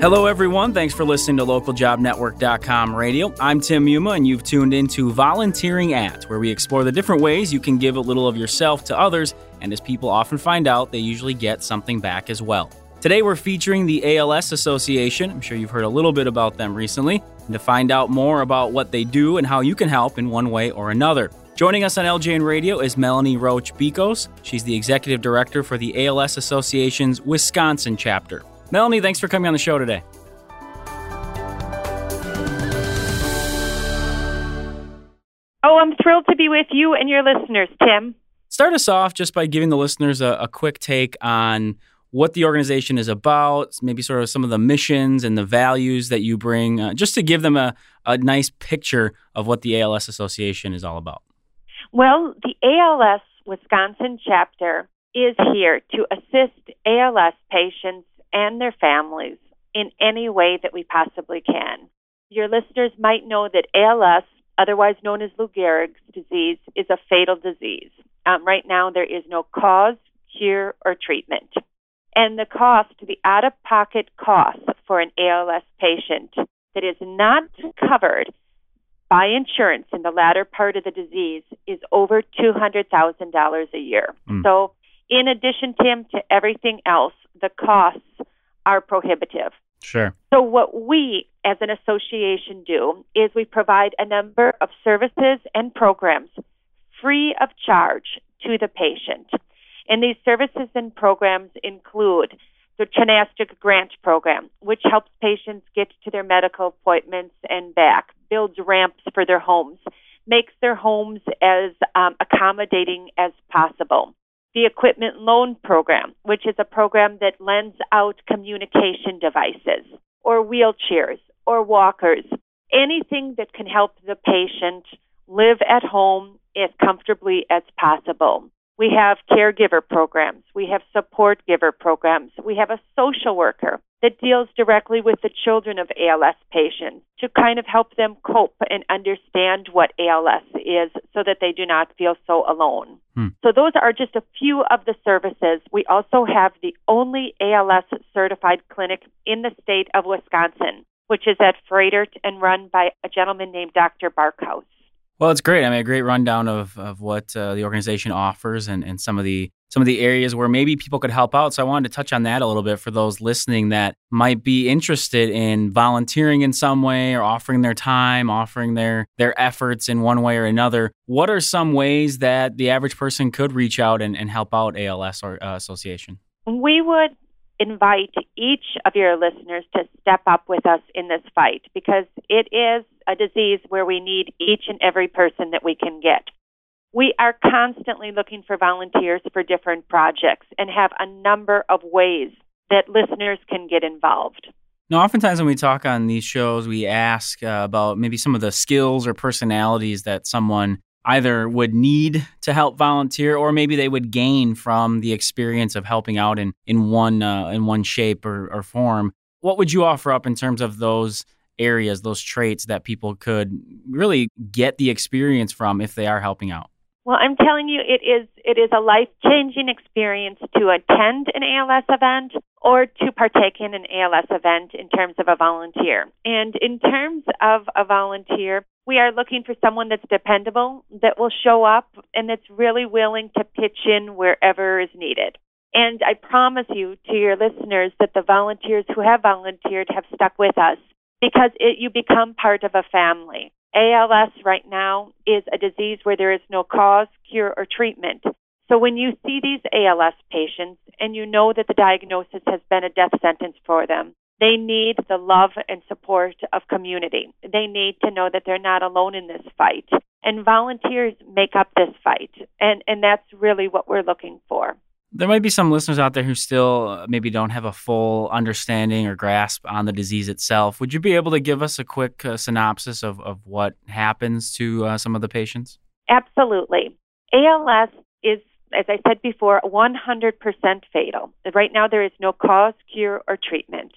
Hello, everyone. Thanks for listening to localjobnetwork.com radio. I'm Tim Muma, and you've tuned into Volunteering At, where we explore the different ways you can give a little of yourself to others, and as people often find out, they usually get something back as well. Today, we're featuring the ALS Association. I'm sure you've heard a little bit about them recently. And to find out more about what they do and how you can help in one way or another. Joining us on LJN Radio is Melanie Roach Bicos. She's the executive director for the ALS Association's Wisconsin chapter. Melanie, thanks for coming on the show today. Oh, I'm thrilled to be with you and your listeners, Tim. Start us off just by giving the listeners a, a quick take on what the organization is about, maybe sort of some of the missions and the values that you bring, uh, just to give them a, a nice picture of what the ALS Association is all about. Well, the ALS Wisconsin chapter is here to assist ALS patients and their families in any way that we possibly can. Your listeners might know that ALS, otherwise known as Lou Gehrig's disease, is a fatal disease. Um, right now, there is no cause, cure, or treatment. And the cost, the out of pocket cost for an ALS patient that is not covered by insurance in the latter part of the disease is over $200,000 a year. Mm. So, in addition, Tim, to everything else, the costs are prohibitive. Sure. So, what we as an association do is we provide a number of services and programs free of charge to the patient. And these services and programs include the TriNaSTC Grant Program, which helps patients get to their medical appointments and back, builds ramps for their homes, makes their homes as um, accommodating as possible the Equipment Loan Program, which is a program that lends out communication devices or wheelchairs or walkers, anything that can help the patient live at home as comfortably as possible. We have caregiver programs. We have support giver programs. We have a social worker that deals directly with the children of ALS patients to kind of help them cope and understand what ALS is so that they do not feel so alone. Hmm. So, those are just a few of the services. We also have the only ALS certified clinic in the state of Wisconsin, which is at Froedtert and run by a gentleman named Dr. Barkhaus. Well, it's great. I mean, a great rundown of, of what uh, the organization offers and, and some of the some of the areas where maybe people could help out. So I wanted to touch on that a little bit for those listening that might be interested in volunteering in some way or offering their time, offering their their efforts in one way or another. What are some ways that the average person could reach out and, and help out ALS or uh, Association? We would invite each of your listeners to step up with us in this fight because it is a disease where we need each and every person that we can get. We are constantly looking for volunteers for different projects and have a number of ways that listeners can get involved. Now, oftentimes when we talk on these shows, we ask uh, about maybe some of the skills or personalities that someone either would need to help volunteer or maybe they would gain from the experience of helping out in, in one uh, in one shape or, or form. What would you offer up in terms of those areas, those traits that people could really get the experience from if they are helping out? Well, I'm telling you, it is it is a life changing experience to attend an ALS event or to partake in an ALS event in terms of a volunteer. And in terms of a volunteer, we are looking for someone that's dependable, that will show up, and that's really willing to pitch in wherever is needed. And I promise you to your listeners that the volunteers who have volunteered have stuck with us because it, you become part of a family. ALS right now is a disease where there is no cause, cure, or treatment. So when you see these ALS patients and you know that the diagnosis has been a death sentence for them, they need the love and support of community. They need to know that they're not alone in this fight. And volunteers make up this fight. And, and that's really what we're looking for. There might be some listeners out there who still uh, maybe don't have a full understanding or grasp on the disease itself. Would you be able to give us a quick uh, synopsis of, of what happens to uh, some of the patients? Absolutely. ALS is, as I said before, 100% fatal. Right now, there is no cause, cure, or treatment.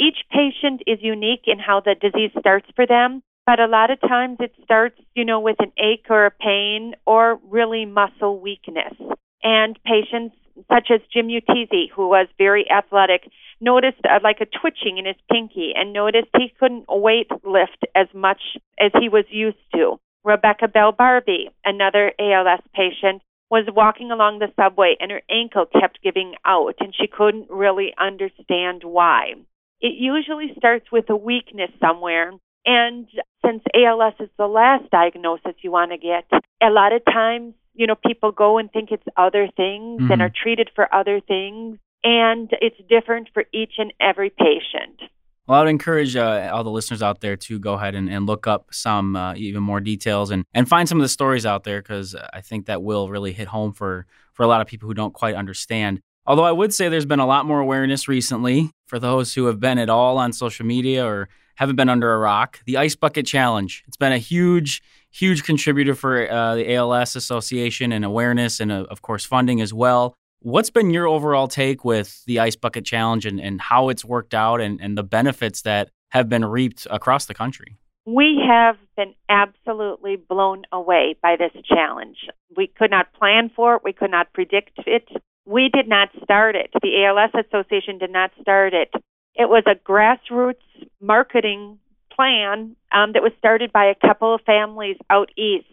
Each patient is unique in how the disease starts for them, but a lot of times it starts, you know, with an ache or a pain or really muscle weakness. And patients such as Jim Utese, who was very athletic, noticed uh, like a twitching in his pinky and noticed he couldn't weight lift as much as he was used to. Rebecca Bell Barbie, another ALS patient, was walking along the subway and her ankle kept giving out and she couldn't really understand why. It usually starts with a weakness somewhere. And since ALS is the last diagnosis you want to get, a lot of times, you know, people go and think it's other things mm-hmm. and are treated for other things and it's different for each and every patient. Well, I would encourage uh, all the listeners out there to go ahead and, and look up some uh, even more details and, and find some of the stories out there because I think that will really hit home for, for a lot of people who don't quite understand. Although I would say there's been a lot more awareness recently for those who have been at all on social media or haven't been under a rock. The Ice Bucket Challenge. It's been a huge, huge contributor for uh, the ALS Association and awareness and, uh, of course, funding as well. What's been your overall take with the Ice Bucket Challenge and, and how it's worked out and, and the benefits that have been reaped across the country? We have been absolutely blown away by this challenge. We could not plan for it, we could not predict it. We did not start it. The ALS Association did not start it. It was a grassroots marketing plan um, that was started by a couple of families out east.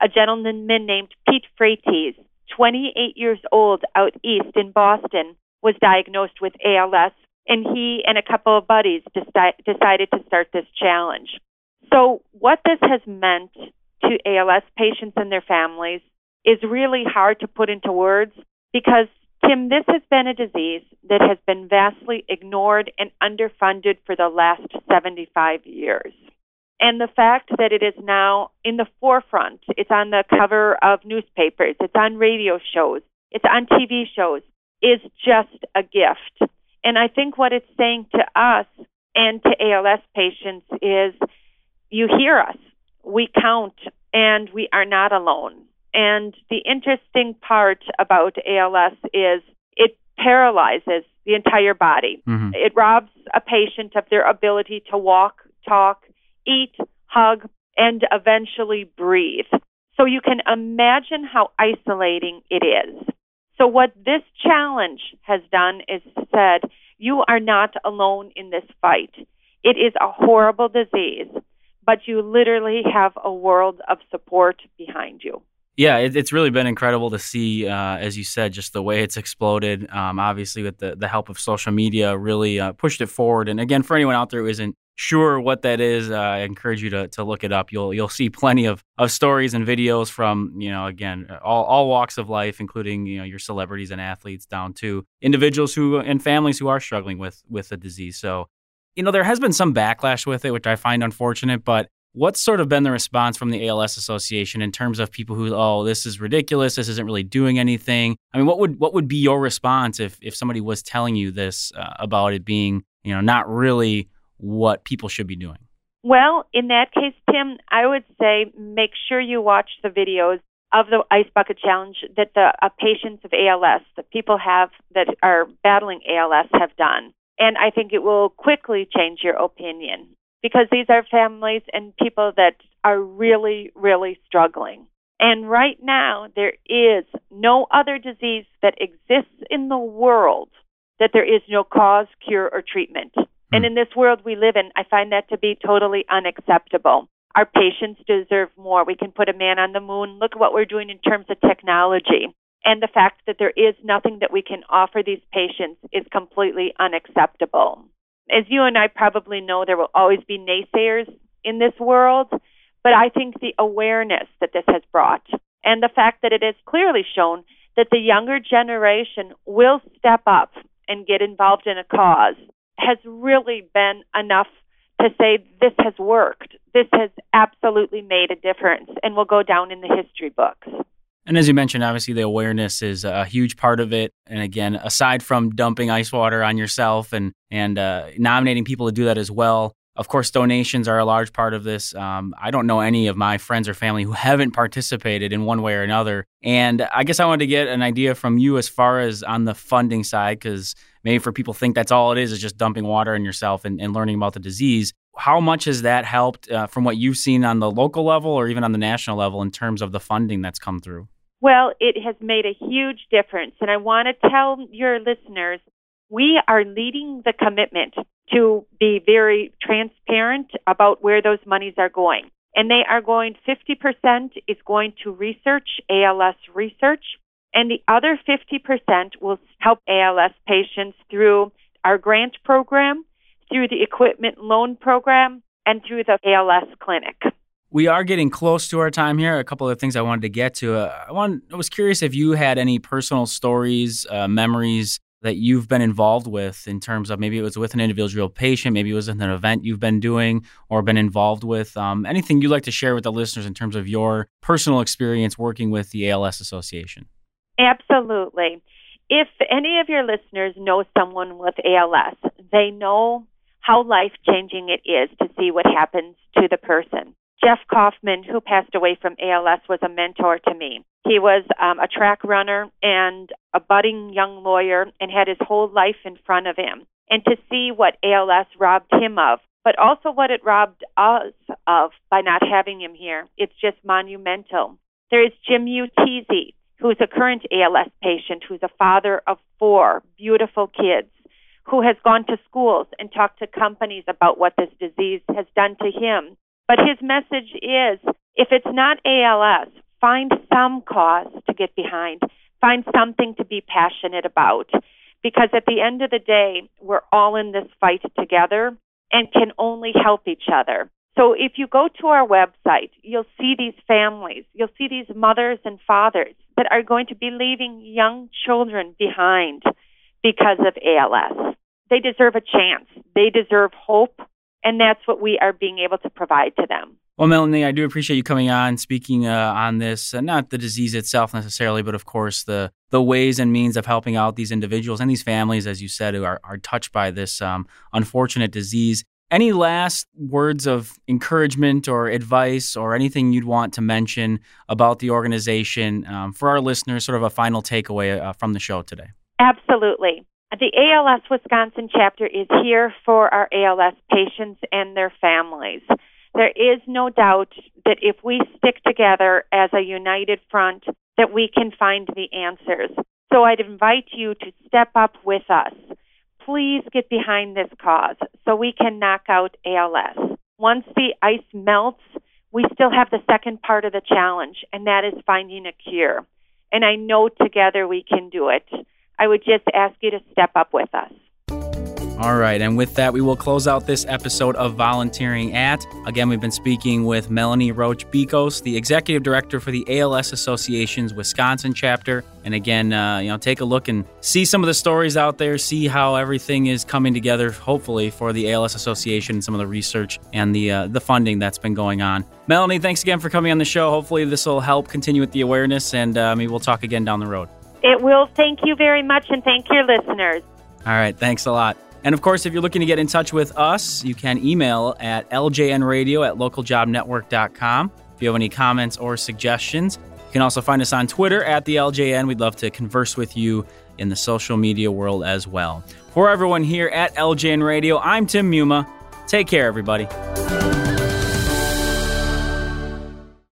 A gentleman named Pete Frates 28 years old out east in Boston, was diagnosed with ALS, and he and a couple of buddies deci- decided to start this challenge. So, what this has meant to ALS patients and their families is really hard to put into words because, Tim, this has been a disease that has been vastly ignored and underfunded for the last 75 years. And the fact that it is now in the forefront, it's on the cover of newspapers, it's on radio shows, it's on TV shows, is just a gift. And I think what it's saying to us and to ALS patients is you hear us, we count, and we are not alone. And the interesting part about ALS is it paralyzes the entire body. Mm-hmm. It robs a patient of their ability to walk, talk, eat, hug, and eventually breathe. So you can imagine how isolating it is. So, what this challenge has done is said, you are not alone in this fight. It is a horrible disease, but you literally have a world of support behind you. Yeah, it, it's really been incredible to see, uh, as you said, just the way it's exploded. Um, obviously, with the, the help of social media, really uh, pushed it forward. And again, for anyone out there who isn't sure what that is, uh, I encourage you to, to look it up. You'll you'll see plenty of, of stories and videos from you know again all, all walks of life, including you know your celebrities and athletes down to individuals who and families who are struggling with with the disease. So you know there has been some backlash with it, which I find unfortunate, but. What's sort of been the response from the ALS Association in terms of people who, oh, this is ridiculous, this isn't really doing anything? I mean, what would what would be your response if if somebody was telling you this uh, about it being, you know, not really what people should be doing? Well, in that case, Tim, I would say make sure you watch the videos of the Ice Bucket Challenge that the uh, patients of ALS, the people have that are battling ALS, have done. And I think it will quickly change your opinion because these are families and people that are really, really struggling. And right now, there is no other disease that exists in the world that there is no cause, cure, or treatment. And hmm. in this world we live in, I find that to be totally unacceptable. Our patients deserve more. We can put a man on the moon. Look at what we're doing in terms of technology. And the fact that there is nothing that we can offer these patients is completely unacceptable. As you and I probably know, there will always be naysayers in this world, but I think the awareness that this has brought and the fact that it has clearly shown that the younger generation will step up and get involved in a cause has really been enough to say this has worked. This has absolutely made a difference and will go down in the history books. And as you mentioned, obviously the awareness is a huge part of it. And again, aside from dumping ice water on yourself and and uh, nominating people to do that as well, of course, donations are a large part of this. Um, I don't know any of my friends or family who haven't participated in one way or another. And I guess I wanted to get an idea from you as far as on the funding side, because maybe for people think that's all it is, is just dumping water on yourself and, and learning about the disease. How much has that helped uh, from what you've seen on the local level or even on the national level in terms of the funding that's come through? Well, it has made a huge difference. And I want to tell your listeners we are leading the commitment to be very transparent about where those monies are going. And they are going 50% is going to research, ALS research, and the other 50% will help ALS patients through our grant program, through the equipment loan program, and through the ALS clinic. We are getting close to our time here. A couple of things I wanted to get to. Uh, I, want, I was curious if you had any personal stories, uh, memories that you've been involved with in terms of maybe it was with an individual patient, maybe it was an event you've been doing or been involved with. Um, anything you'd like to share with the listeners in terms of your personal experience working with the ALS Association? Absolutely. If any of your listeners know someone with ALS, they know how life changing it is to see what happens to the person. Jeff Kaufman, who passed away from ALS, was a mentor to me. He was um, a track runner and a budding young lawyer and had his whole life in front of him. And to see what ALS robbed him of, but also what it robbed us of by not having him here, it's just monumental. There is Jim Utezi, who's a current ALS patient, who's a father of four beautiful kids, who has gone to schools and talked to companies about what this disease has done to him but his message is if it's not ALS, find some cause to get behind, find something to be passionate about. Because at the end of the day, we're all in this fight together and can only help each other. So if you go to our website, you'll see these families, you'll see these mothers and fathers that are going to be leaving young children behind because of ALS. They deserve a chance. They deserve hope and that's what we are being able to provide to them. Well, Melanie, I do appreciate you coming on, speaking uh, on this, uh, not the disease itself necessarily, but of course the the ways and means of helping out these individuals and these families, as you said, who are, are touched by this um, unfortunate disease. Any last words of encouragement or advice or anything you'd want to mention about the organization um, for our listeners, sort of a final takeaway uh, from the show today? Absolutely. The ALS Wisconsin chapter is here for our ALS patients and their families. There is no doubt that if we stick together as a united front, that we can find the answers. So I'd invite you to step up with us. Please get behind this cause so we can knock out ALS. Once the ice melts, we still have the second part of the challenge, and that is finding a cure. And I know together we can do it. I would just ask you to step up with us. All right, and with that, we will close out this episode of Volunteering at. Again, we've been speaking with Melanie Roach Bicos, the executive director for the ALS Association's Wisconsin chapter. And again, uh, you know, take a look and see some of the stories out there, see how everything is coming together, hopefully, for the ALS Association and some of the research and the uh, the funding that's been going on. Melanie, thanks again for coming on the show. Hopefully, this will help continue with the awareness, and uh, we'll talk again down the road. It will. Thank you very much, and thank your listeners. All right. Thanks a lot. And of course, if you're looking to get in touch with us, you can email at ljnradio at localjobnetwork.com. If you have any comments or suggestions, you can also find us on Twitter at the LJN. We'd love to converse with you in the social media world as well. For everyone here at LJN Radio, I'm Tim Muma. Take care, everybody.